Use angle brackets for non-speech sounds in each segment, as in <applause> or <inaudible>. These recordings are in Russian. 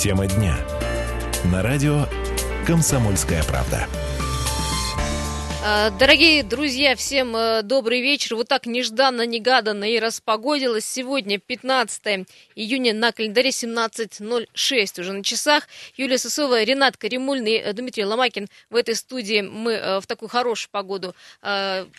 Тема дня. На радио «Комсомольская правда». А, дорогие друзья, всем э, добрый вечер. Вот так нежданно-негаданно и распогодилось. Сегодня 15 июня на календаре 17.06 уже на часах. Юлия Сосова, Ренат Каримульный, э, Дмитрий Ломакин в этой студии. Мы э, в такую хорошую погоду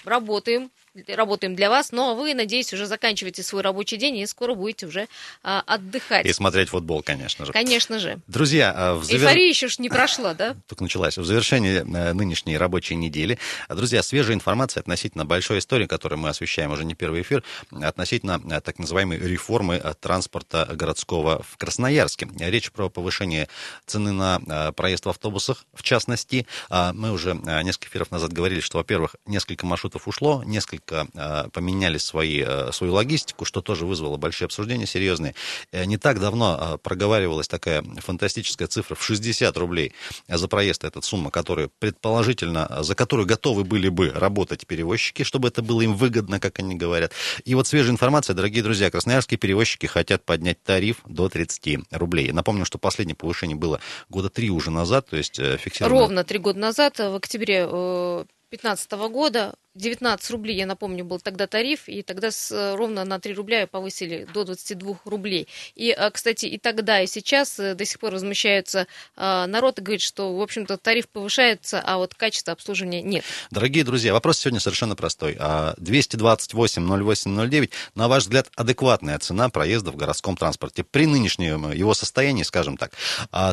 работаем работаем для вас, но вы, надеюсь, уже заканчиваете свой рабочий день и скоро будете уже а, отдыхать. И смотреть футбол, конечно же. Конечно же. Друзья, а, в завер... Эйфория еще ж не прошла, да? <laughs> Только началась. В завершении э, нынешней рабочей недели. Друзья, свежая информация относительно большой истории, которую мы освещаем уже не первый эфир, относительно э, так называемой реформы э, транспорта городского в Красноярске. Речь про повышение цены на проезд в автобусах, в частности. А, мы уже несколько эфиров назад говорили, что, во-первых, несколько маршрутов ушло, несколько несколько а, поменяли свои, а, свою логистику, что тоже вызвало большие обсуждения серьезные. Э, не так давно а, проговаривалась такая фантастическая цифра в 60 рублей за проезд, эта сумма, которую предположительно, за которую готовы были бы работать перевозчики, чтобы это было им выгодно, как они говорят. И вот свежая информация, дорогие друзья, красноярские перевозчики хотят поднять тариф до 30 рублей. Напомню, что последнее повышение было года три уже назад, то есть э, фиксировано... Ровно три года назад, в октябре 2015 э, года 19 рублей, я напомню, был тогда тариф, и тогда с, э, ровно на 3 рубля повысили до 22 рублей. И, э, кстати, и тогда, и сейчас э, до сих пор возмущаются народ и говорит, что, в общем-то, тариф повышается, а вот качества обслуживания нет. Дорогие друзья, вопрос сегодня совершенно простой. 228-08-09, на ваш взгляд, адекватная цена проезда в городском транспорте при нынешнем его состоянии, скажем так.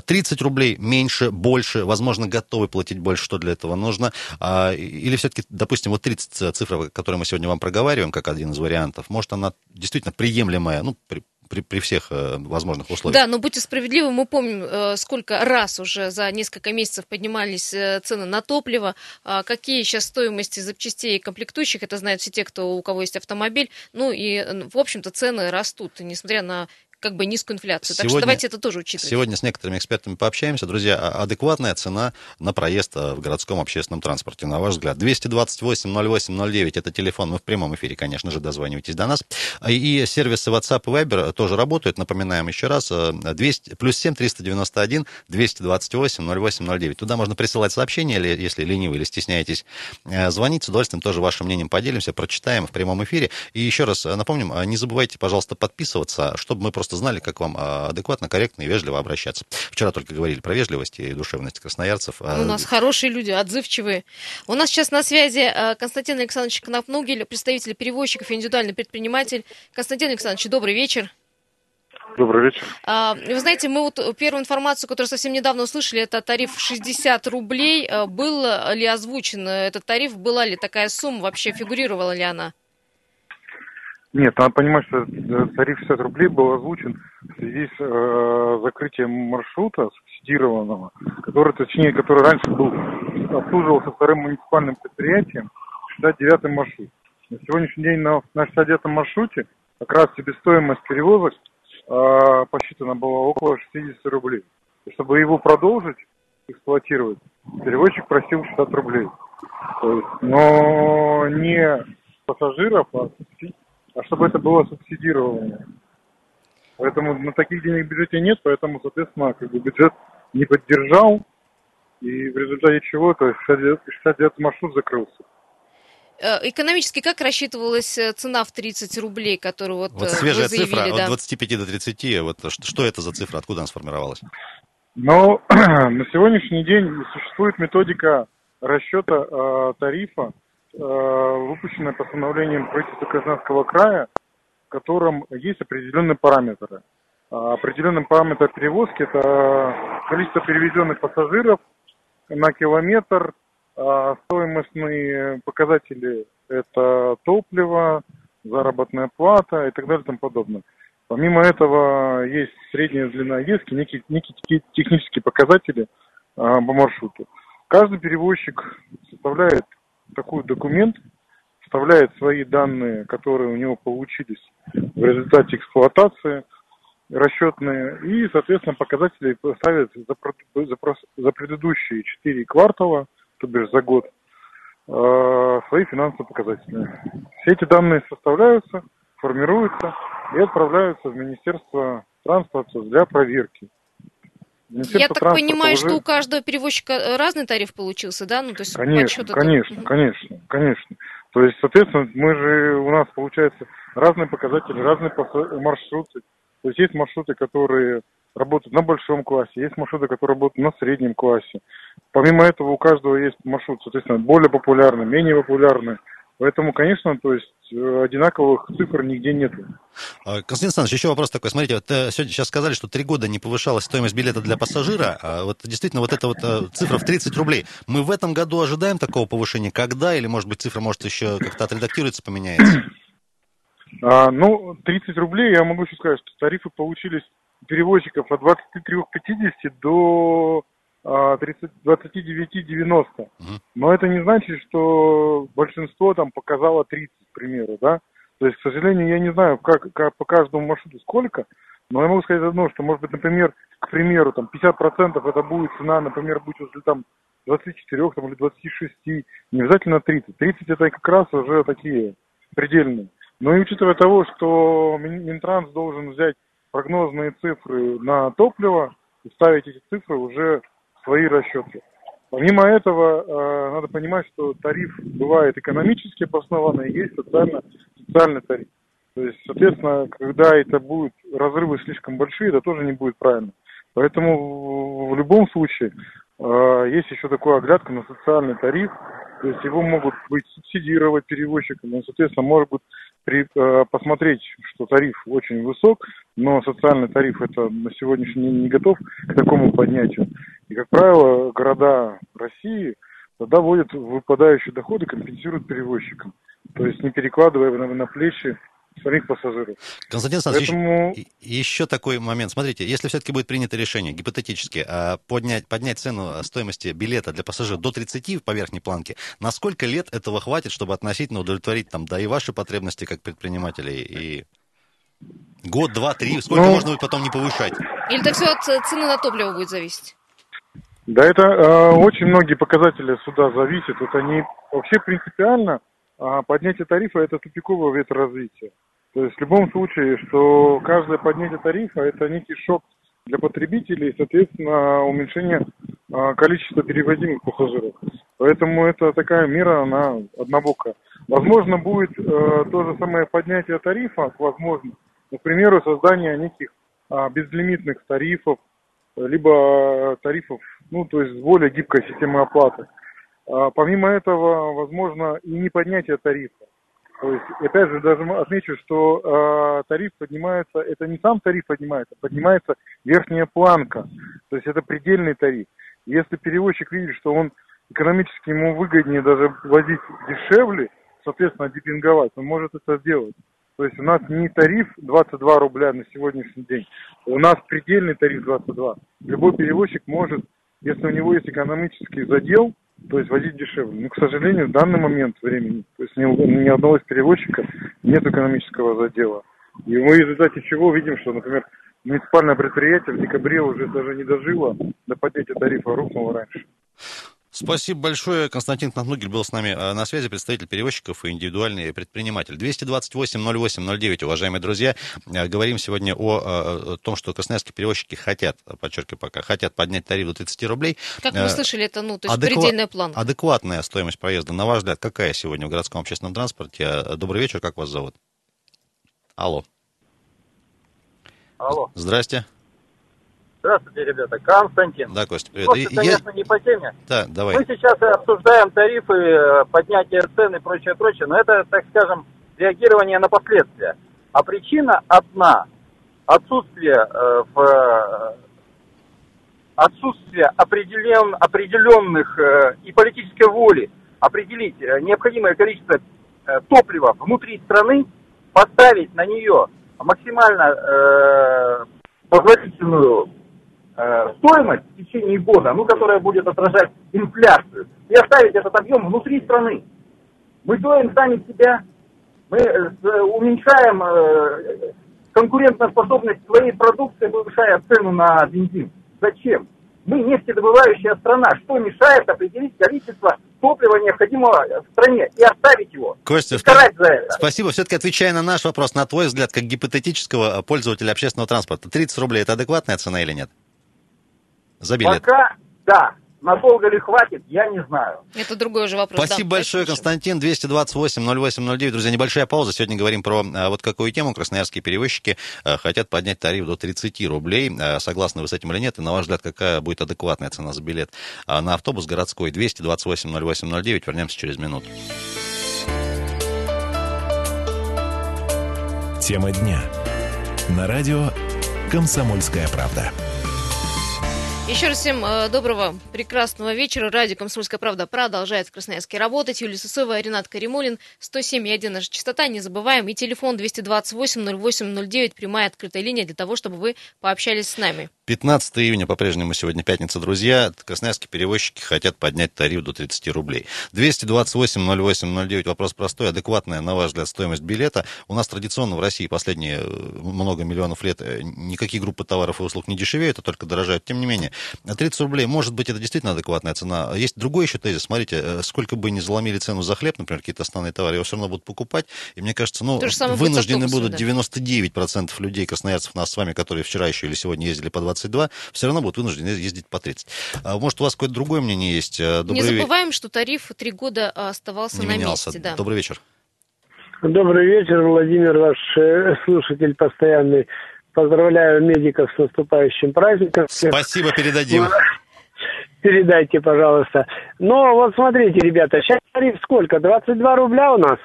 30 рублей меньше, больше, возможно, готовы платить больше, что для этого нужно? Или все-таки, допустим, вот 30 цифр, которые мы сегодня вам проговариваем, как один из вариантов, может, она действительно приемлемая, ну, при, при, при всех э, возможных условиях. Да, но будьте справедливы, мы помним, э, сколько раз уже за несколько месяцев поднимались э, цены на топливо, э, какие сейчас стоимости запчастей и комплектующих, это знают все те, кто, у кого есть автомобиль, ну и, в общем-то, цены растут, несмотря на как бы низкую инфляцию. Сегодня, так что давайте это тоже учитывать. Сегодня с некоторыми экспертами пообщаемся. Друзья, а адекватная цена на проезд э, в городском общественном транспорте, на ваш взгляд? 228-08-09, это телефон, мы в прямом эфире, конечно же, дозванивайтесь до нас. И сервисы WhatsApp и Viber тоже работают, напоминаем еще раз, 200, э, плюс 7 391 228 08 09. Туда можно присылать сообщения, или, если ленивы или стесняетесь э, звонить, с удовольствием тоже вашим мнением поделимся, прочитаем в прямом эфире. И еще раз напомним, не забывайте, пожалуйста, подписываться, чтобы мы просто просто знали, как вам а, адекватно, корректно и вежливо обращаться. Вчера только говорили про вежливость и душевность красноярцев. А у нас хорошие люди, отзывчивые. У нас сейчас на связи а, Константин Александрович Кнопнугель, представитель перевозчиков и индивидуальный предприниматель. Константин Александрович, добрый вечер. Добрый вечер. Вы знаете, мы вот первую информацию, которую совсем недавно услышали, это тариф 60 рублей. Был ли озвучен этот тариф? Была ли такая сумма? Вообще фигурировала ли она? Нет, надо понимать, что тариф 60 рублей был озвучен в связи с э, закрытием маршрута субсидированного, который, точнее, который раньше был обслуживался вторым муниципальным предприятием, 69-й маршрут. На сегодняшний день на, на 69-м маршруте как раз себестоимость перевозок э, посчитана была около 60 рублей. И чтобы его продолжить эксплуатировать, перевозчик просил 60 рублей. То есть, но не пассажиров, а а чтобы это было субсидирование. Поэтому на таких денег в бюджете нет, поэтому, соответственно, как бы бюджет не поддержал, и в результате чего то 69 маршрут закрылся. Э, экономически как рассчитывалась э, цена в 30 рублей, которую вот, вот э, свежая заявили, цифра да? от 25 до 30, вот что это за цифра, откуда она сформировалась? Ну, <clears throat> на сегодняшний день существует методика расчета э, тарифа выпущенное постановлением правительства Краснодарского края, в котором есть определенные параметры. А, определенный параметр перевозки – это количество перевезенных пассажиров на километр, а, стоимостные показатели – это топливо, заработная плата и так далее и тому подобное. Помимо этого есть средняя длина ездки, некие, некие технические показатели а, по маршруту. Каждый перевозчик составляет такой документ, вставляет свои данные, которые у него получились в результате эксплуатации, расчетные, и, соответственно, показатели ставят за, за, за предыдущие 4 квартала, то бишь за год, э, свои финансовые показатели. Все эти данные составляются, формируются и отправляются в Министерство транспорта для проверки. Я так понимаю, уже... что у каждого перевозчика разный тариф получился, да? Ну, то есть конечно, конечно, конечно, конечно. То есть, соответственно, мы же, у нас получается разные показатели, разные маршруты. То есть есть маршруты, которые работают на большом классе, есть маршруты, которые работают на среднем классе. Помимо этого у каждого есть маршрут, соответственно, более популярный, менее популярный. Поэтому, конечно, то есть э, одинаковых цифр нигде нет. А, Константин Александрович, еще вопрос такой. Смотрите, вот э, сегодня сейчас сказали, что три года не повышалась стоимость билета для пассажира. А вот действительно, вот эта вот э, цифра в 30 рублей. Мы в этом году ожидаем такого повышения? Когда? Или, может быть, цифра может еще как-то отредактируется, поменяется? А, ну, 30 рублей, я могу еще сказать, что тарифы получились перевозчиков от 23,50 до 29,90. Угу. Но это не значит, что большинство там показало 30, к примеру, да. То есть, к сожалению, я не знаю, как, как по каждому маршруту сколько, но я могу сказать одно, что, может быть, например, к примеру, там 50% это будет цена, например, будет возле там 24 там, или 26, не обязательно 30. 30 это как раз уже такие предельные. Но и учитывая того, что Минтранс должен взять прогнозные цифры на топливо и ставить эти цифры уже свои расчеты. Помимо этого, э, надо понимать, что тариф бывает экономически обоснованный, есть социально, социальный тариф. То есть, соответственно, когда это будут разрывы слишком большие, это тоже не будет правильно. Поэтому в любом случае э, есть еще такой оглядка на социальный тариф, то есть его могут быть субсидировать перевозчикам, и, соответственно, может быть при, э, посмотреть, что тариф очень высок, но социальный тариф это на сегодняшний день не готов к такому поднятию. И, как правило, города России тогда вводят выпадающие доходы, компенсируют перевозчикам. То есть не перекладывая на, на плечи самих пассажиров. Константин Александрович, Поэтому... еще такой момент. Смотрите, если все-таки будет принято решение, гипотетически, а, поднять, поднять цену стоимости билета для пассажиров до 30 по верхней планке, на сколько лет этого хватит, чтобы относительно удовлетворить там, да и ваши потребности как предпринимателей, и год, два, три, сколько ну... можно будет потом не повышать? Или так все от цены на топливо будет зависеть? Да, это э, очень многие показатели сюда зависят. Вот они вообще принципиально э, поднятие тарифа это тупиковый ветер развития. То есть в любом случае, что каждое поднятие тарифа это некий шок для потребителей и, соответственно, уменьшение а, количества перевозимых пассажиров. Поэтому это такая мера, она однобокая. Возможно, будет э, то же самое поднятие тарифа, возможно, ну, к примеру, создание неких а, безлимитных тарифов, либо тарифов, ну, то есть более гибкой системы оплаты. А, помимо этого, возможно, и не поднятие тарифа. То есть, опять же, даже отмечу, что э, тариф поднимается, это не сам тариф поднимается, а поднимается верхняя планка. То есть это предельный тариф. Если перевозчик видит, что он экономически ему выгоднее даже возить дешевле, соответственно, депинговать, он может это сделать. То есть у нас не тариф 22 рубля на сегодняшний день, у нас предельный тариф 22. Любой перевозчик может, если у него есть экономический задел, то есть возить дешевле. Но, к сожалению, в данный момент времени, то есть ни, ни одного из перевозчиков нет экономического задела. И мы в результате чего видим, что, например, муниципальное предприятие в декабре уже даже не дожило до поднятия тарифа, рухнуло раньше. Спасибо большое. Константин Кнатнугель был с нами э, на связи, представитель перевозчиков и индивидуальный предприниматель. 228-08-09, уважаемые друзья. Э, говорим сегодня о, э, о том, что красноярские перевозчики хотят, подчеркиваю пока, хотят поднять тариф до 30 рублей. Как вы слышали, это ну, то есть Адеква... предельная планка. Адекватная стоимость проезда, на ваш взгляд, какая сегодня в городском общественном транспорте? Добрый вечер, как вас зовут? Алло. Алло. Здрасте. Здравствуйте, ребята. Константин. Да, Костя, привет. Может, конечно, не по теме. Да, давай. Мы сейчас обсуждаем тарифы, э, поднятие цен и прочее, прочее, но это, так скажем, реагирование на последствия. А причина одна. Отсутствие э, в э, отсутствие определен, определенных э, и политической воли определить э, необходимое количество э, топлива внутри страны, поставить на нее максимально э, позволительную стоимость в течение года, ну, которая будет отражать инфляцию, и оставить этот объем внутри страны. Мы стоим сами себя, мы э, уменьшаем э, конкурентоспособность своей продукции, повышая цену на бензин. Зачем? Мы нефтедобывающая страна. Что мешает определить количество топлива, необходимого в стране, и оставить его? Костя, спа- за это. спасибо. Все-таки отвечая на наш вопрос, на твой взгляд, как гипотетического пользователя общественного транспорта, 30 рублей – это адекватная цена или нет? За билет. Пока, да, надолго ли хватит, я не знаю. Это другой уже вопрос. Спасибо да, большое, Константин. 228-08-09. Друзья, небольшая пауза. Сегодня говорим про а, вот какую тему. Красноярские перевозчики а, хотят поднять тариф до 30 рублей. А, согласны вы с этим или нет? И на ваш взгляд, какая будет адекватная цена за билет на автобус городской? 228-08-09. Вернемся через минуту. Тема дня. На радио «Комсомольская правда». Еще раз всем э, доброго, прекрасного вечера. Радио «Комсомольская правда» продолжает в Красноярске работать. Юлия Сысоева, Ренат Каримулин, 107,1 наша частота. Не забываем. И телефон 228-08-09, прямая открытая линия для того, чтобы вы пообщались с нами. 15 июня, по-прежнему сегодня пятница, друзья. Красноярские перевозчики хотят поднять тариф до 30 рублей. 228-08-09, вопрос простой, адекватная, на ваш взгляд, стоимость билета. У нас традиционно в России последние э, много миллионов лет э, никакие группы товаров и услуг не дешевеют, а только дорожают. Тем не менее, 30 рублей, может быть, это действительно адекватная цена. Есть другой еще тезис. Смотрите, э, сколько бы ни заломили цену за хлеб, например, какие-то основные товары, его все равно будут покупать. И мне кажется, ну, вынуждены будут да. 99% людей, красноярцев, нас с вами, которые вчера еще или сегодня ездили по 20 22, все равно будут вынуждены ездить по 30. А, может, у вас какое-то другое мнение есть? Э, добрый... Не забываем, что тариф три года а, оставался Не на менялся. месте. Да. Добрый вечер. Добрый вечер, Владимир, ваш э, слушатель постоянный. Поздравляю медиков с наступающим праздником. Спасибо, передадим. <laughs> Передайте, пожалуйста. Но вот смотрите, ребята, сейчас тариф сколько? 22 рубля у нас?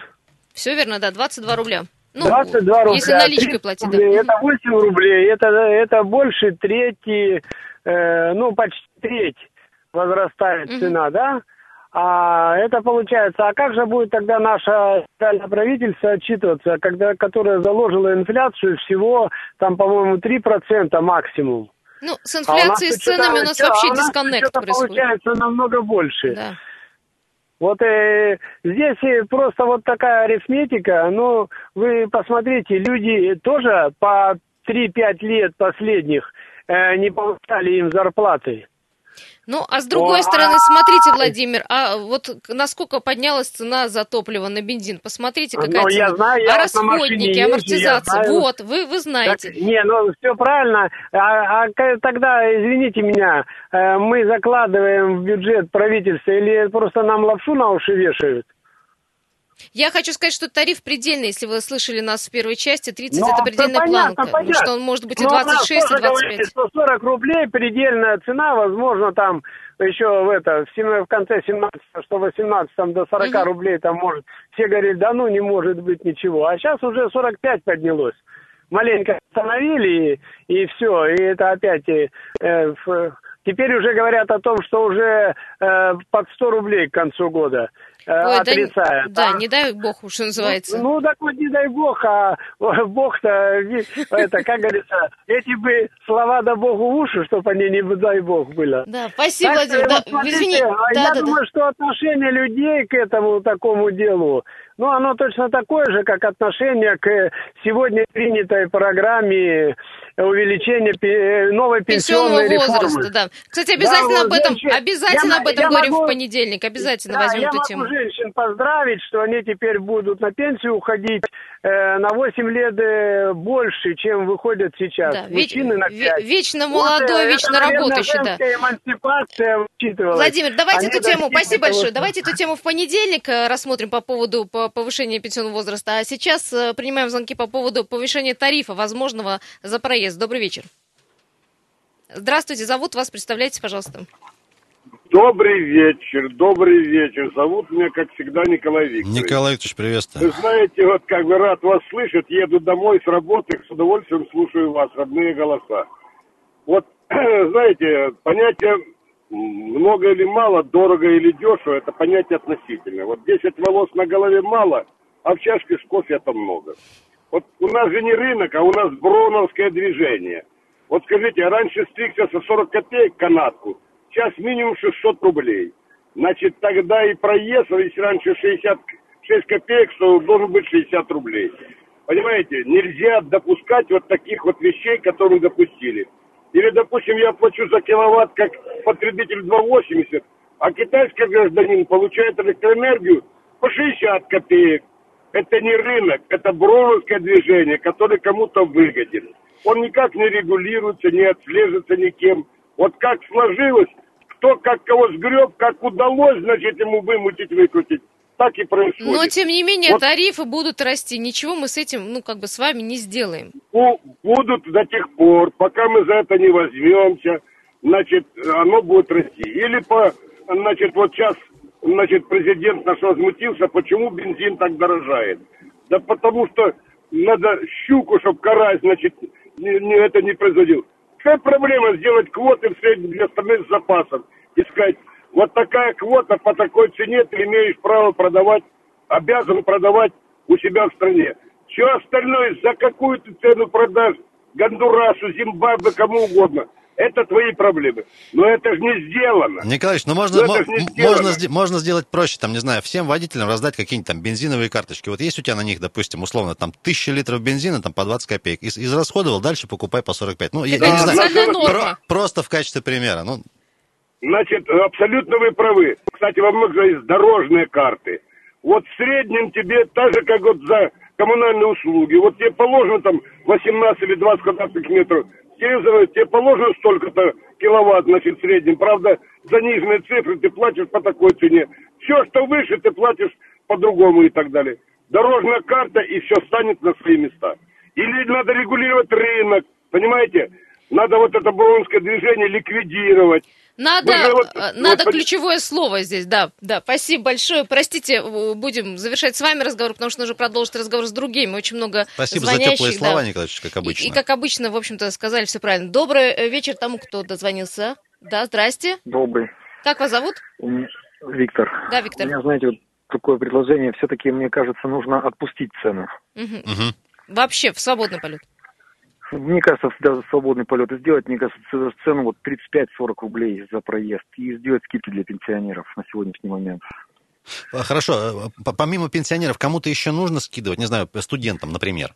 Все верно, да, 22 рубля. Ну, 22 рубля. Если наличкой платить, рублей, да. Это 8 рублей, это, это больше трети, э, ну, почти треть возрастает угу. цена, да? А это получается, а как же будет тогда наше федеральное правительство отчитываться, когда, которое заложило инфляцию всего, там, по-моему, 3% максимум? Ну, с инфляцией, а с ценами у нас вообще а дисконнект происходит. получается намного больше. Да. Вот э, здесь просто вот такая арифметика. Ну, вы посмотрите, люди тоже по 3-5 лет последних э, не получали им зарплаты. Ну, а с другой О, стороны, смотрите, Владимир, а вот насколько поднялась цена за топливо на бензин? Посмотрите, какая ну, цена. Я знаю, я а расходники, езжу, амортизация. Вот, вы, вы знаете. Так, не, ну все правильно. А, а тогда, извините меня, э, мы закладываем в бюджет правительства или просто нам лапшу на уши вешают? Я хочу сказать, что тариф предельный, если вы слышали нас в первой части, 30 Но, это предельная понятно, планка, понятно. что он может быть и 26, ну, и 25. Говорите, 140 рублей предельная цена, возможно, там еще в это, в, конце 17 что 18 там до 40 угу. рублей там может. Все говорили, да ну не может быть ничего. А сейчас уже 45 поднялось. Маленько остановили и, и все. И это опять э, в, Теперь уже говорят о том, что уже э, под 100 рублей к концу года. Э, Ой, отрицают. Да, да, не дай бог, что называется. Ну, ну так вот не дай бог, а бог-то, это, как говорится, эти бы слова да богу в уши, чтобы они не дай бог было. Да, спасибо, так, Владимир. Да, смотрите, извини. Я да, думаю, да. что отношение людей к этому такому делу, ну, оно точно такое же, как отношение к сегодня принятой программе увеличения э, новой пенсионной Пенсионного возраста, да. Кстати, обязательно да, об этом, женщин, обязательно я, об этом я говорим могу, в понедельник, обязательно да, возьмем эту тему. Я могу женщин поздравить, что они теперь будут на пенсию уходить э, на 8 лет э, больше, чем выходят сейчас. Да, Мужчины на 5. Вечно молодой, вот, вечно это, работающий, да. эмансипация учитывалась. Владимир, давайте они эту тему, спасибо большое, давайте эту тему в понедельник э, рассмотрим по поводу повышения пенсионного возраста. А сейчас э, принимаем звонки по поводу повышения тарифа возможного за проезд. Добрый вечер. Здравствуйте, зовут вас, представляйтесь, пожалуйста. Добрый вечер, добрый вечер. Зовут меня, как всегда, Николай Викторович. Николай Викторович, приветствую. Вы знаете, вот как бы рад вас слышать. Еду домой с работы, с удовольствием слушаю вас, родные голоса. Вот, <clears throat> знаете, понятие много или мало, дорого или дешево, это понятие относительное. Вот 10 волос на голове мало, а в чашке с кофе это много. Вот у нас же не рынок, а у нас броновское движение. Вот скажите, а раньше стригся со 40 копеек канатку, сейчас минимум 600 рублей. Значит, тогда и проезд, а если раньше 66 копеек, то должен быть 60 рублей. Понимаете, нельзя допускать вот таких вот вещей, которые допустили. Или, допустим, я плачу за киловатт как потребитель 2,80, а китайский гражданин получает электроэнергию по 60 копеек. Это не рынок, это броуновское движение, которое кому-то выгоден. Он никак не регулируется, не отслеживается никем. Вот как сложилось, кто как кого сгреб, как удалось, значит, ему вымутить, выкрутить. Так и происходит. Но, тем не менее, Вот. тарифы будут расти. Ничего мы с этим, ну, как бы с вами не сделаем. Бу- будут до тех пор, пока мы за это не возьмемся, значит, оно будет расти. Или по, значит, вот сейчас, значит, президент наш возмутился, почему бензин так дорожает. Да потому что надо щуку, чтобы карась, значит, не, не- это не производил. Какая проблема сделать квоты в среднем для страны с запасом и сказать, вот такая квота по такой цене ты имеешь право продавать, обязан продавать у себя в стране. Все остальное, за какую ты цену продашь Гондурасу, Зимбабве, кому угодно, это твои проблемы. Но это же не сделано. Николаевич, ну можно, мо- можно, можно сделать проще, там, не знаю, всем водителям раздать какие-нибудь там бензиновые карточки. Вот есть у тебя на них, допустим, условно, там, тысяча литров бензина, там, по 20 копеек. Из, израсходовал, дальше покупай по 45. Ну, я, Это я не знаю, про- просто в качестве примера. Ну, Значит, абсолютно вы правы. Кстати, во многих есть дорожные карты. Вот в среднем тебе, так же, как вот за коммунальные услуги, вот тебе положено там 18 или 20 квадратных метров, тебе, за- тебе положено столько-то киловатт, значит, в среднем. Правда, заниженные цифры ты платишь по такой цене. Все, что выше, ты платишь по-другому и так далее. Дорожная карта, и все станет на свои места. Или надо регулировать рынок, понимаете? Надо вот это броунское движение ликвидировать. Надо, Вы же вот- э, надо вот- ключевое слово здесь, да, да. Спасибо большое. Простите, э, будем завершать с вами разговор, потому что нужно продолжить разговор с другими. Очень много спасибо за теплые да. слова, Николаевич, как обычно. И, и как обычно, в общем-то, сказали все правильно. Добрый э, вечер тому, кто дозвонился. Да, здрасте. Добрый. Как вас зовут? Виктор. Да, Виктор. У меня, знаете, вот такое предложение. Все-таки, мне кажется, нужно отпустить цену. Мгм. Мгм. Вообще, в свободный полет. Мне кажется, даже свободный полет сделать, мне кажется, цену вот 35-40 рублей за проезд и сделать скидки для пенсионеров на сегодняшний момент. А, Хорошо, э, помимо пенсионеров, кому-то еще нужно скидывать, не знаю, студентам, например.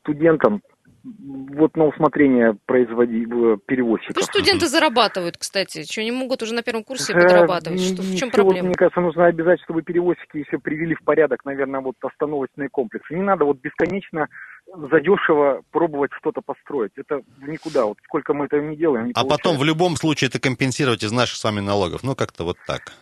Студентам вот на усмотрение производи э, перевозчиков. Пусть студенты зарабатывают, кстати. Что, не могут уже на первом курсе подрабатывать? Что, в чем всё вот, проблема? мне кажется, нужно обязать, чтобы перевозчики еще привели в порядок, наверное, вот остановочные комплексы. Не надо вот бесконечно задешево пробовать что-то построить. Это в никуда. Вот сколько мы этого не делаем, не А потом в получается. любом случае это компенсировать из наших с вами налогов. Ну, как-то вот так.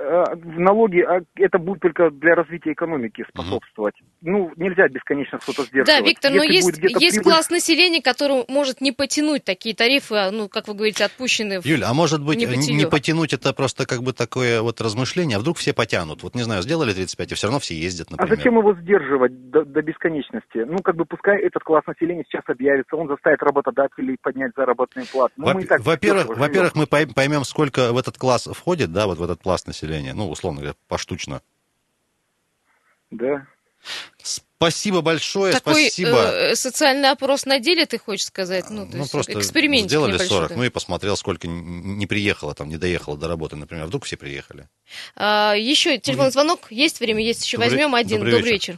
Э, в налоги а, это будет только для развития экономики способствовать. Ну, нельзя бесконечно что-то сдерживать. Да, Виктор, но Если есть, будет где-то есть прибыль- класс населения, который может не потянуть такие тарифы, а, ну, как вы говорите, отпущенные. в- Юль, а может быть, Не не, потянет. не потянуть это просто как бы такое вот размышление, а вдруг все потянут? Вот не знаю, сделали 35, и все равно все ездят, А например. зачем его сдерживать до, до бесконечности? Ну, как бы пускай этот класс населения сейчас объявится, он заставит работодателей поднять заработные платы. Ну, Во- Во-первых, во-первых, мы пой- поймем, сколько в этот класс входит, да, вот в этот пласт населения, ну, условно говоря, поштучно. Да. Спасибо большое, Такой спасибо. э, социальный опрос на деле, ты хочешь сказать? Ну, ну, просто экспериментик сделали небольшой, 40, да. ну и посмотрел, сколько не приехало, там, не доехало до работы, например. Вдруг все приехали. А, еще телефонный звонок. Есть время, есть еще. Добрый- Возьмем один. добрый Добрый, вечер.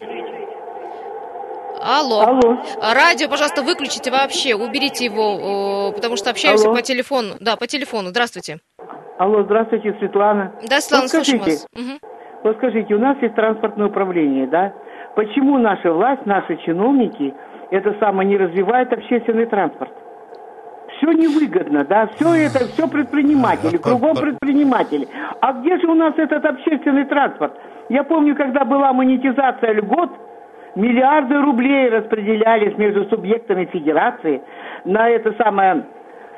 Алло. Алло. А, Радио, пожалуйста, выключите вообще, уберите его, потому что общаемся Алло. по телефону. Да, по телефону. Здравствуйте. Алло, здравствуйте, Светлана. Да, Светлана, Вот скажите, вас. Вот скажите, у нас есть транспортное управление, да? Почему наша власть, наши чиновники, это самое, не развивают общественный транспорт? Все невыгодно, да, все это, все предприниматели, кругом предприниматели. А где же у нас этот общественный транспорт? Я помню, когда была монетизация льгот, миллиарды рублей распределялись между субъектами федерации на это самое,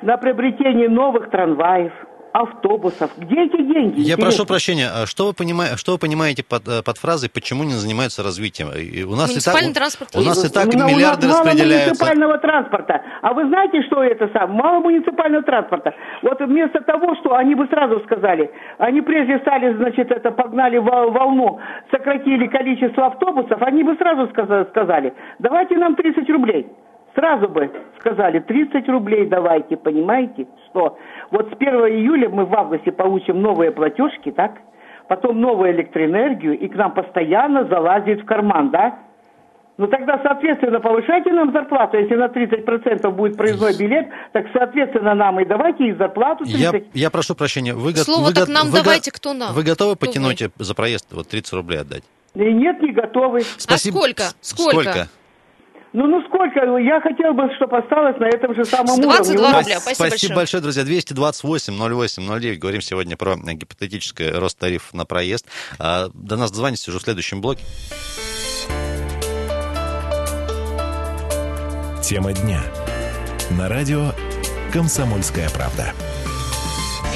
на приобретение новых трамваев, автобусов. Где эти деньги? Я Интересно. прошу прощения, а что вы, понимаете, что вы понимаете под, э, под фразой «почему не занимаются развитием»? И у нас и так, Муниципальный транспорт у нас и так Ну, миллиарды у нас мало распределяются. муниципального транспорта. А вы знаете, что это сам? Мало муниципального транспорта. Вот вместо того, что они бы сразу сказали, они прежде стали, значит, это погнали вол- волну, сократили количество автобусов, они бы сразу сказа- сказали, давайте нам 30 рублей. Сразу бы сказали, 30 рублей давайте, понимаете, что? Вот с 1 июля мы в августе получим новые платежки, так? Потом новую электроэнергию, и к нам постоянно залазит в карман, да? Ну тогда, соответственно, повышайте нам зарплату. Если на 30% будет проездной билет, так, соответственно, нам и давайте и зарплату 30. Я, я прошу прощения, вы, го- Слово вы, так нам вы давайте, кто нам? Вы готовы Кто потянуть за проезд вот 30 рублей отдать? И нет, не готовы. Спасибо. А сколько? Сколько? Сколько? Ну, ну сколько? Я хотел бы, чтобы осталось на этом же самом 22 уровне. рубля. Спасибо, Спасибо Спасибо большое, друзья. 228 08 09. Говорим сегодня про гипотетический рост тарифов на проезд. А, До нас дозвонитесь уже в следующем блоке. Тема дня. На радио «Комсомольская правда».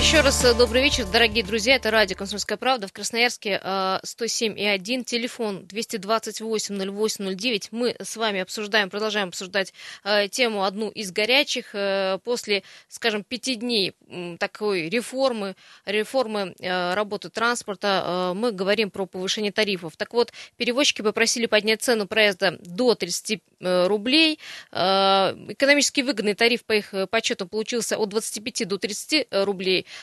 Еще раз э, добрый вечер, дорогие друзья. Это радио «Комсомольская правда» в Красноярске э, 107,1, телефон 228-08-09. Мы с вами обсуждаем, продолжаем обсуждать э, тему одну из горячих. Э, После, скажем, пяти дней такой реформы, реформы э, работы транспорта, э, мы говорим про повышение тарифов. Так вот, перевозчики попросили поднять цену проезда до 30 э, рублей. Э, Экономически выгодный тариф по их э, подсчетам получился от 25 до 30 рублей. Э,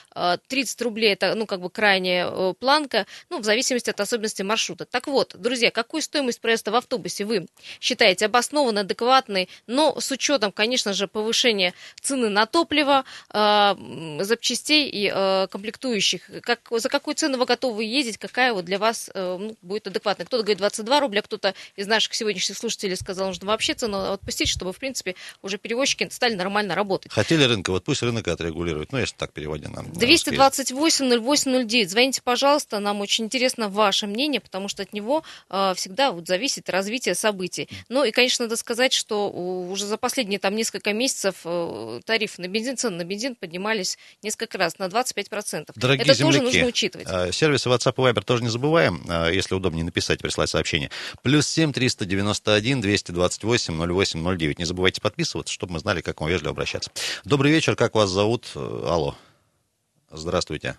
30 рублей это, ну, как бы крайняя э, планка, ну, в зависимости от особенностей маршрута. Так вот, друзья, какую стоимость проезда в автобусе вы считаете обоснованной, адекватной, но с учетом, конечно же, повышения цены на топливо, э, запчастей и э, комплектующих? Как, за какую цену вы готовы ездить? Какая вот для вас э, ну, будет адекватная? Кто-то говорит 22 рубля, кто-то из наших сегодняшних слушателей сказал, нужно вообще цену отпустить, чтобы, в принципе, уже перевозчики стали нормально работать. Хотели рынка, вот пусть рынок отрегулирует. Ну, если так переводя нам. 228-08-09. Звоните, пожалуйста, нам очень интересно ваше мнение, потому что от него э, всегда вот зависит развитие событий. Ну и, конечно, надо сказать, что уже за последние там несколько месяцев э, тарифы на бензин, цены на бензин поднимались несколько раз, на 25%. Дорогие Это земляки, тоже нужно учитывать. э, сервисы WhatsApp и Viber тоже не забываем, э, если удобнее написать, прислать сообщение. Плюс 7 391 228 08 09. Не забывайте подписываться, чтобы мы знали, как вам вежливо обращаться. Добрый вечер, как вас зовут? Э, Алло. Здравствуйте.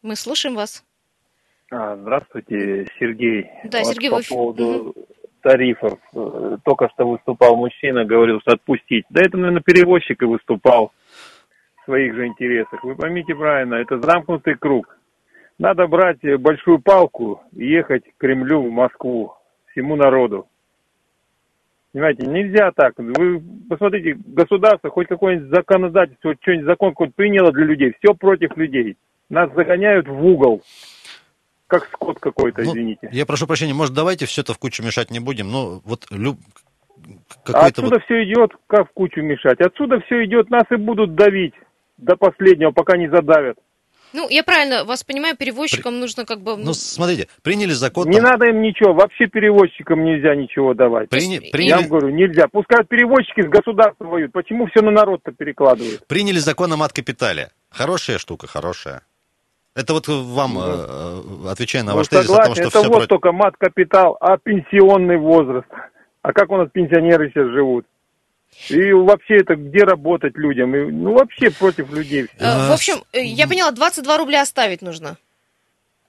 Мы слушаем вас. А, Здравствуйте, Сергей. Да, Вот Сергей, по вы поводу тарифов. Э, Только что выступал мужчина, говорил, что отпустить. Да это, наверное, перевозчик и выступал в своих же интересах. Вы поймите правильно, это замкнутый круг. Надо брать большую палку и ехать к Кремлю, в Москву, всему народу. Понимаете, нельзя так. Вы посмотрите, государство, хоть какое-нибудь законодательство, хоть что-нибудь закон какой-то приняло для людей, все против людей. Нас загоняют в угол, как скот какой-то, Ну, извините. Я прошу прощения, может, давайте все это в кучу мешать не будем, ну, вот люб... какой-то Отсюда вот... все идет, как в кучу мешать. Отсюда все идет, нас и будут давить до последнего, пока не задавят. Ну, я правильно вас понимаю, перевозчикам нужно как бы... Ну, смотрите, приняли закон... Не там, надо им ничего, вообще перевозчикам нельзя ничего давать. есть- приняли- Я вам говорю, нельзя. Пускай перевозчики с государством воюют. Почему все на народ-то перекладывают? Приняли закон о мат-капитале. Хорошая штука, хорошая. Это вот вам, э, э, отвечая на Ну, ваш тезис о том, согласен, что это все вот против... только мат-капитал, а пенсионный возраст. А как у нас пенсионеры сейчас живут? И вообще это где работать людям? И, ну вообще против людей все. Э, В общем, э, я поняла, 22 рубля оставить нужно.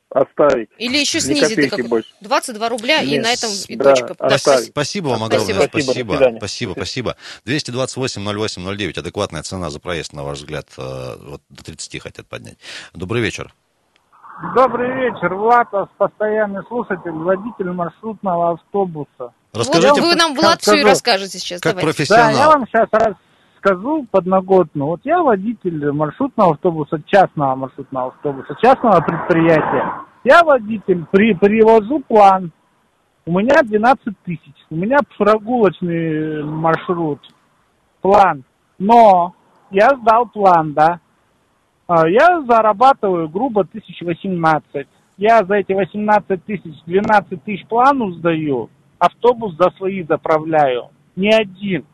оставить. Или еще Ни снизить до как... больше. 22 рубля и Нет, на этом и да, точка. а Да, оставить. спасибо. Вам огромное, спасибо. Спасибо, спасибо, спасибо, спасибо. 228 08 09, адекватная цена за проезд, на ваш взгляд, э, вот до 30 хотят поднять. Добрый вечер. Добрый вечер, Влатов, постоянный слушатель, водитель маршрутного автобуса. Расскажите, вот вы нам, Влад, все и расскажете сейчас. как давайте. Да, я профессионал. вам сейчас расскажу подноготно. Вот я водитель маршрутного автобуса, частного маршрутного автобуса, частного предприятия. Я водитель, при, привожу план. У меня 12 тысяч. У меня прогулочный маршрут. План. Но я сдал план, да. А, Я зарабатываю грубо 1018. Я за эти 18 тысяч 12 тысяч плану сдаю. Автобус за свои заправляю. Ни один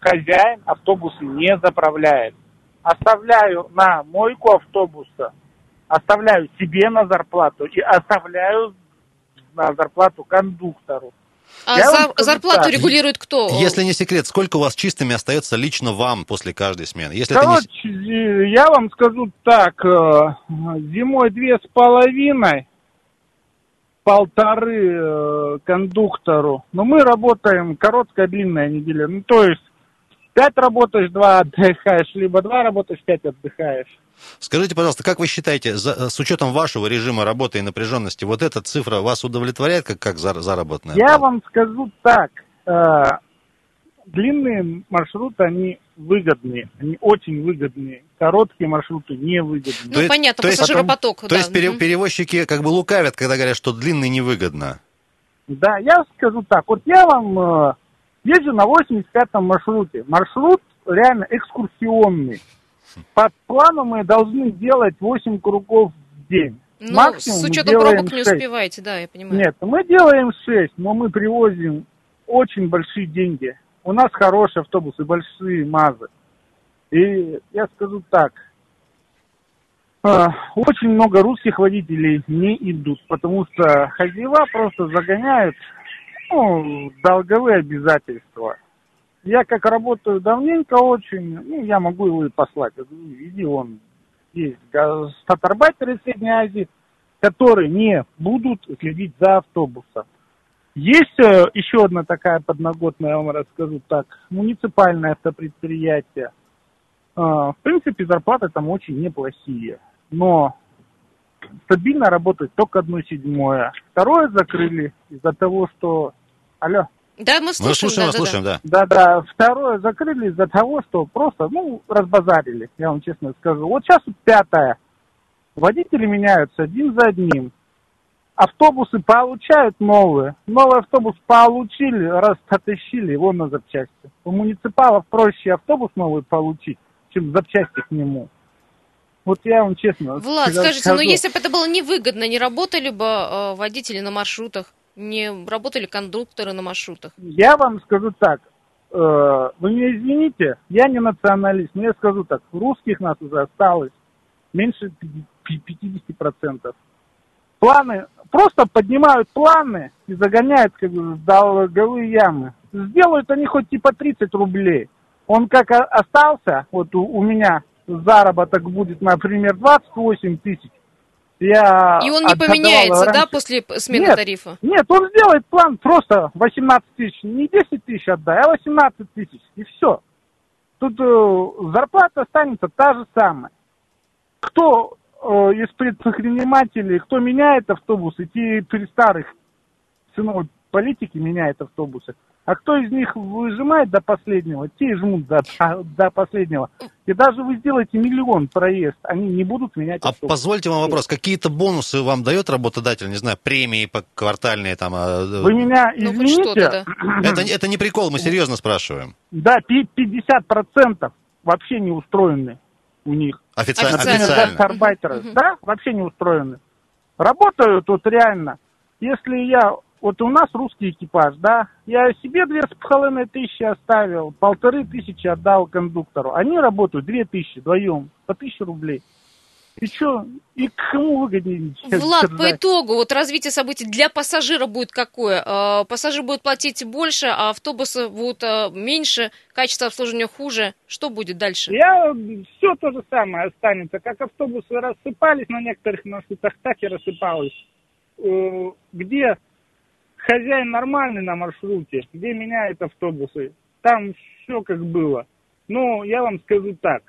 хозяин автобусы не заправляет. Оставляю на мойку автобуса, оставляю себе на зарплату и оставляю на зарплату кондуктору. А Я зар- скажу зарплату так. регулирует кто? Если не секрет, сколько у вас чистыми остается лично вам после каждой смены? Если это не... Короче, э, я вам скажу так, э, зимой две с половиной, полторы э, кондуктору. Но мы работаем короткая, длинная неделя. Ну, то есть, пять работаешь, два отдыхаешь, либо два работаешь, пять отдыхаешь. Скажите, пожалуйста, как вы считаете, за- с учетом вашего режима работы и напряженности, вот эта цифра вас удовлетворяет как, как зар- заработная? Я вам скажу так, э, длинные маршруты, они выгодные, они очень выгодные. Короткие маршруты невыгодные. Ну, То есть- понятно, то есть- пассажиропоток. То да. есть пере- Мгм. перевозчики как бы лукавят, когда говорят, что длинный невыгодно. Да, я скажу так. Вот я вам э, езжу на 85-м маршруте. Маршрут реально экскурсионный. По плану мы должны делать 8 кругов в день. Ну, Максимум с учетом пробок не 6. успеваете, да, я понимаю. Нет, мы делаем 6, но мы привозим очень большие деньги. У нас хорошие автобусы, большие МАЗы. И я скажу так, а, очень много русских водителей не идут, потому что хозяева просто загоняют ну, долговые обязательства. Я как работаю давненько очень, ну, я могу его и послать. Я Иди он, есть статарбайтеры Средней Азии, которые не будут следить за автобусом. Есть э, еще одна такая подноготная, я вам расскажу так, муниципальное автопредприятие. Э, в принципе, зарплаты там очень неплохие, но стабильно работает только одно седьмое. Второе закрыли из-за того, что... Алло. Да, мы слушаем, слушаем, да, да, слушаем, да. Да-да, второе закрыли из-за того, что просто, ну, разбазарили, я вам честно скажу. Вот сейчас вот пятое. Водители меняются один за одним. Автобусы получают новые. Новый автобус получили, раз потащили его на запчасти. У муниципалов проще автобус новый получить, чем запчасти к нему. Вот я вам честно Влад, скажу. скажите, ну если бы это было невыгодно, не работали бы э, водители на маршрутах, не работали кондукторы на маршрутах? Я вам скажу так. э, Вы меня извините, я не националист, но я скажу так. Русских нас уже осталось меньше пи- пи- 50%. Планы, просто поднимают планы и загоняют как бы, в долговые ямы. Сделают они хоть типа 30 рублей. Он как остался, вот у, у меня заработок будет, например, 28 тысяч. Я И он не поменяется, да, раньше. после п- смены Нет, тарифа? Нет, он сделает план просто 18 тысяч. Не 10 тысяч отдай, а 18 тысяч. И все. Тут э, зарплата останется та же самая. Кто из предпринимателей, кто меняет автобусы, те при старых ценовой политике меняет автобусы. А кто из них выжимает до последнего, те и жмут до, до последнего. И даже вы сделаете миллион проезд, они не будут менять А позвольте вам вопрос, какие-то бонусы вам дает работодатель, не знаю, премии по квартальные там? а, э, Вы меня Ну, извините, что-то, <clears throat> Это, это не прикол, мы серьезно спрашиваем. Да, пи- 50% вообще не устроены у них. Официально. Официально. Например, официально. гастарбайтеры, да, вообще не устроены. Работают вот реально. Если я, вот у нас русский экипаж, да, я себе две с половиной тысячи оставил, полторы тысячи отдал кондуктору. Они работают две тысячи вдвоем, по тысяче рублей. И что, и кому выгоднее? Влад, по итогу, вот развитие событий для пассажира будет какое? Э, Пассажир будет платить больше, а автобусы будут э, меньше, качество обслуживания хуже. Что будет дальше? Я все то же самое останется. Как автобусы рассыпались на некоторых маршрутах, так и рассыпалось. Э, Где хозяин нормальный на маршруте, где меняет автобусы, там все как было. Но я вам скажу так.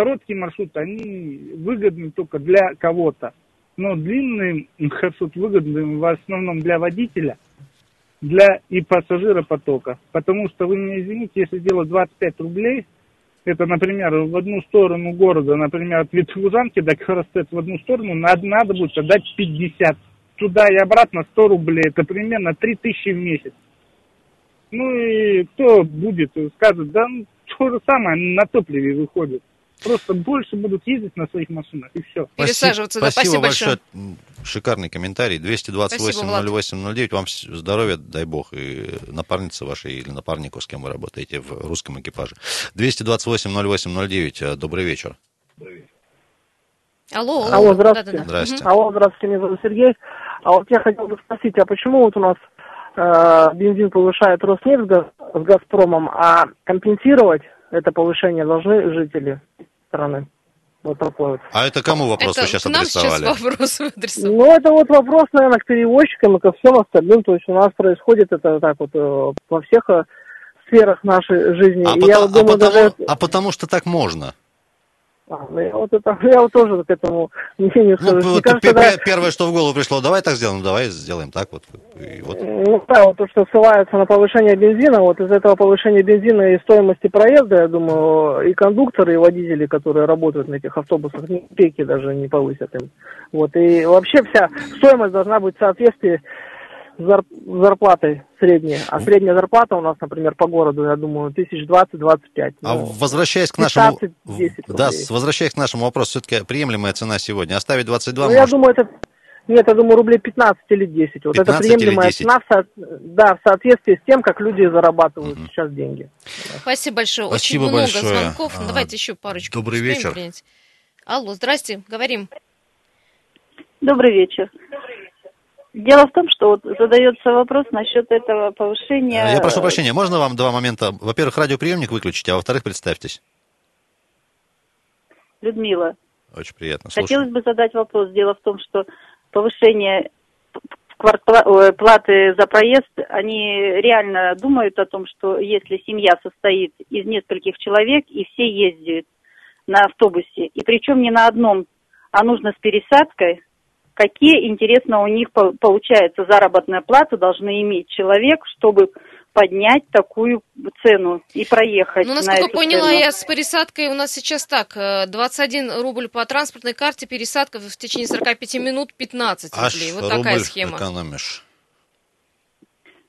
Короткие маршруты, они выгодны только для кого-то. Но длинный маршрут выгодны в основном для водителя, для и пассажира потока. Потому что вы меня извините, если делать 25 рублей, это, например, в одну сторону города, например, от Ветлужанки до Крастет в одну сторону, надо, надо будет отдать 50. Туда и обратно 100 рублей. Это примерно 3000 в месяц. Ну и кто будет, скажет, да ну, то же самое на топливе выходит. Просто больше будут ездить на своих машинах, и все. Пересаживаться, да, Спасибо, спасибо большое. большое. Шикарный комментарий. Спасибо, 228-08-09. Вам здоровья, дай бог, и напарнице вашей или напарнику, с кем вы работаете в русском экипаже. 228-08-09. Э, Добрый вечер. Алло, Алло, здравствуйте. Да-да-да. Здрасте. Алло, здравствуйте, меня зовут Сергей. А вот я хотел бы спросить, а почему вот у нас э, бензин повышает Роснефть с Газ- с Газпромом, а компенсировать это повышение должны жители страны? Вот такой вот. А это кому вопрос Это вы сейчас нам адресовали? сейчас вопрос адресован. Ну, это вот вопрос, наверное, к перевозчикам и ко всем остальным. То есть у нас происходит это так вот э, во всех э, сферах нашей жизни. А, И я вот а думаю, потому, даже... а потому что так можно. А, ну, я вот это, <laughs> я вот тоже к этому мнению Ну, скажу. Вот кажется, да, пе- первое, что в голову пришло, давай так сделаем, давай сделаем так вот. И вот. Ну да, вот то, что ссылается на повышение бензина, вот из этого повышения бензина и стоимости проезда, я думаю, и кондукторы, и водители, которые работают на этих автобусах, ни копейки даже не повысят им. Вот, и вообще вся стоимость должна быть в соответствии зарплатой средней. А средняя зарплата у нас, например, по городу, я думаю, тысяч двадцать-двадцать пять. А Ну, возвращаясь к нашему... 15-10 Да, возвращаясь к нашему вопросу, все-таки приемлемая цена сегодня. Оставить 22 Ну, я может? думаю, это... Нет, я думаю, рублей 15 или 10. Вот это 15 или приемлемая 10. цена в, со- да, в соответствии с тем, как люди зарабатывают сейчас деньги. Спасибо большое. Спасибо Очень много большое. звонков. Ну, А, Давайте еще парочку. добрый вечер. принять. Алло, здрасте, говорим. Добрый вечер. Дело в том, что вот задается вопрос насчет этого повышения. Я прошу прощения, можно вам два момента? Во-первых, радиоприемник выключить, а во-вторых, представьтесь. Людмила, Очень приятно. Слушаю. хотелось бы задать вопрос. Дело в том, что повышение платы за проезд, они реально думают о том, что если семья состоит из нескольких человек и все ездят на автобусе, и причем не на одном, а нужно с пересадкой, какие, интересно, у них по- получается заработная плата должны иметь человек, чтобы поднять такую цену и проехать Ну, на насколько эту поняла цену. я, с пересадкой у нас сейчас так, э, 21 рубль по транспортной карте, пересадка в течение 45 минут 15 Аж рублей. Вот такая рубль схема. экономишь.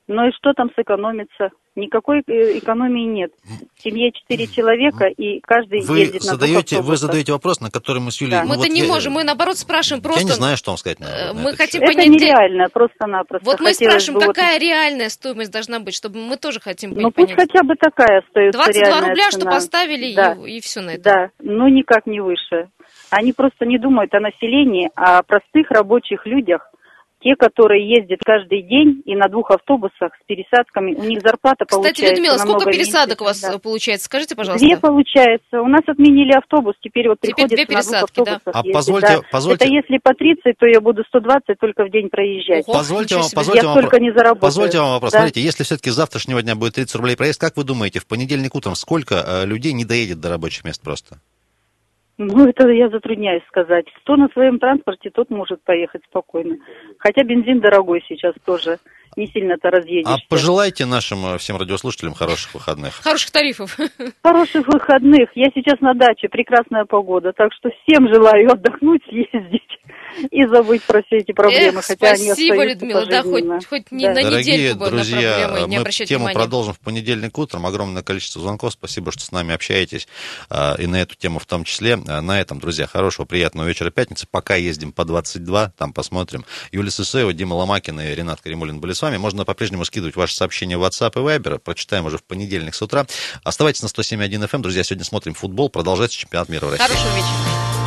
Ну и что там сэкономится? Никакой э, экономии нет. В семье четыре человека, и каждый Вы ездит на задаете, вы автобусах. задаете вопрос, на который мы с Юлей... Да. ну, Мы-то вот не я- можем, мы наоборот спрашиваем просто... Я не знаю, что вам сказать. на- э, на мы этот хотим. Это понять... где- нереально, просто-напросто. Вот мы спрашиваем, бы вот- какая реальная стоимость должна быть, чтобы мы тоже хотим Ну понять. пусть хотя бы такая остается 22 реальная рубля, что цена. поставили, Да. и, и все на это. Да, но никак не выше. Они просто не думают о населении, а о простых рабочих людях, те, которые ездят каждый день и на двух автобусах с пересадками, у них зарплата Кстати, получается Людмила, сколько пересадок у меньше. вас Да. получается? Скажите, пожалуйста. Две получается. У нас отменили автобус, теперь вот Теперь приходится две на двух пересадки, да? автобусах А ездить, позвольте- да. позвольте- Это если по 30, то я буду 120 только в день проезжать. Ого, Позвольте вам, позвольте Я вам, столько не заработаю. позвольте вам вопрос. Да. Смотрите, если все-таки с завтрашнего дня будет 30 рублей проезд, как вы думаете, в понедельник утром сколько э, людей не доедет до рабочих мест просто? Ну, это я затрудняюсь сказать. Кто на своем транспорте, тот может поехать спокойно. Хотя бензин дорогой сейчас тоже. Не сильно-то разъедешься. А пожелайте нашим э, всем радиослушателям хороших выходных. Хороших тарифов. <laughs> Хороших выходных. Я сейчас на даче, прекрасная погода. Так что всем желаю отдохнуть, съездить и забыть про все эти проблемы. Эх, хотя они спасибо, остаются Людмила, да, хоть, хоть не Да. на Дорогие недельку бы на друзья, проблемы не мы тему внимания. продолжим в понедельник утром. Огромное количество звонков. Спасибо, что с нами общаетесь. а, И на эту тему в том числе. А, На этом, друзья, хорошего, приятного вечера пятницы. Пока ездим по 22, там посмотрим. Юлия Сысоева, Дима Ломакин и Ренат Каримулин были с вами. Можно по-прежнему скидывать ваши сообщения в WhatsApp и Viber. Прочитаем уже в понедельник с утра. Оставайтесь на 107.1 FM. Друзья, сегодня смотрим футбол. Продолжается чемпионат мира в России. Хорошего вечера.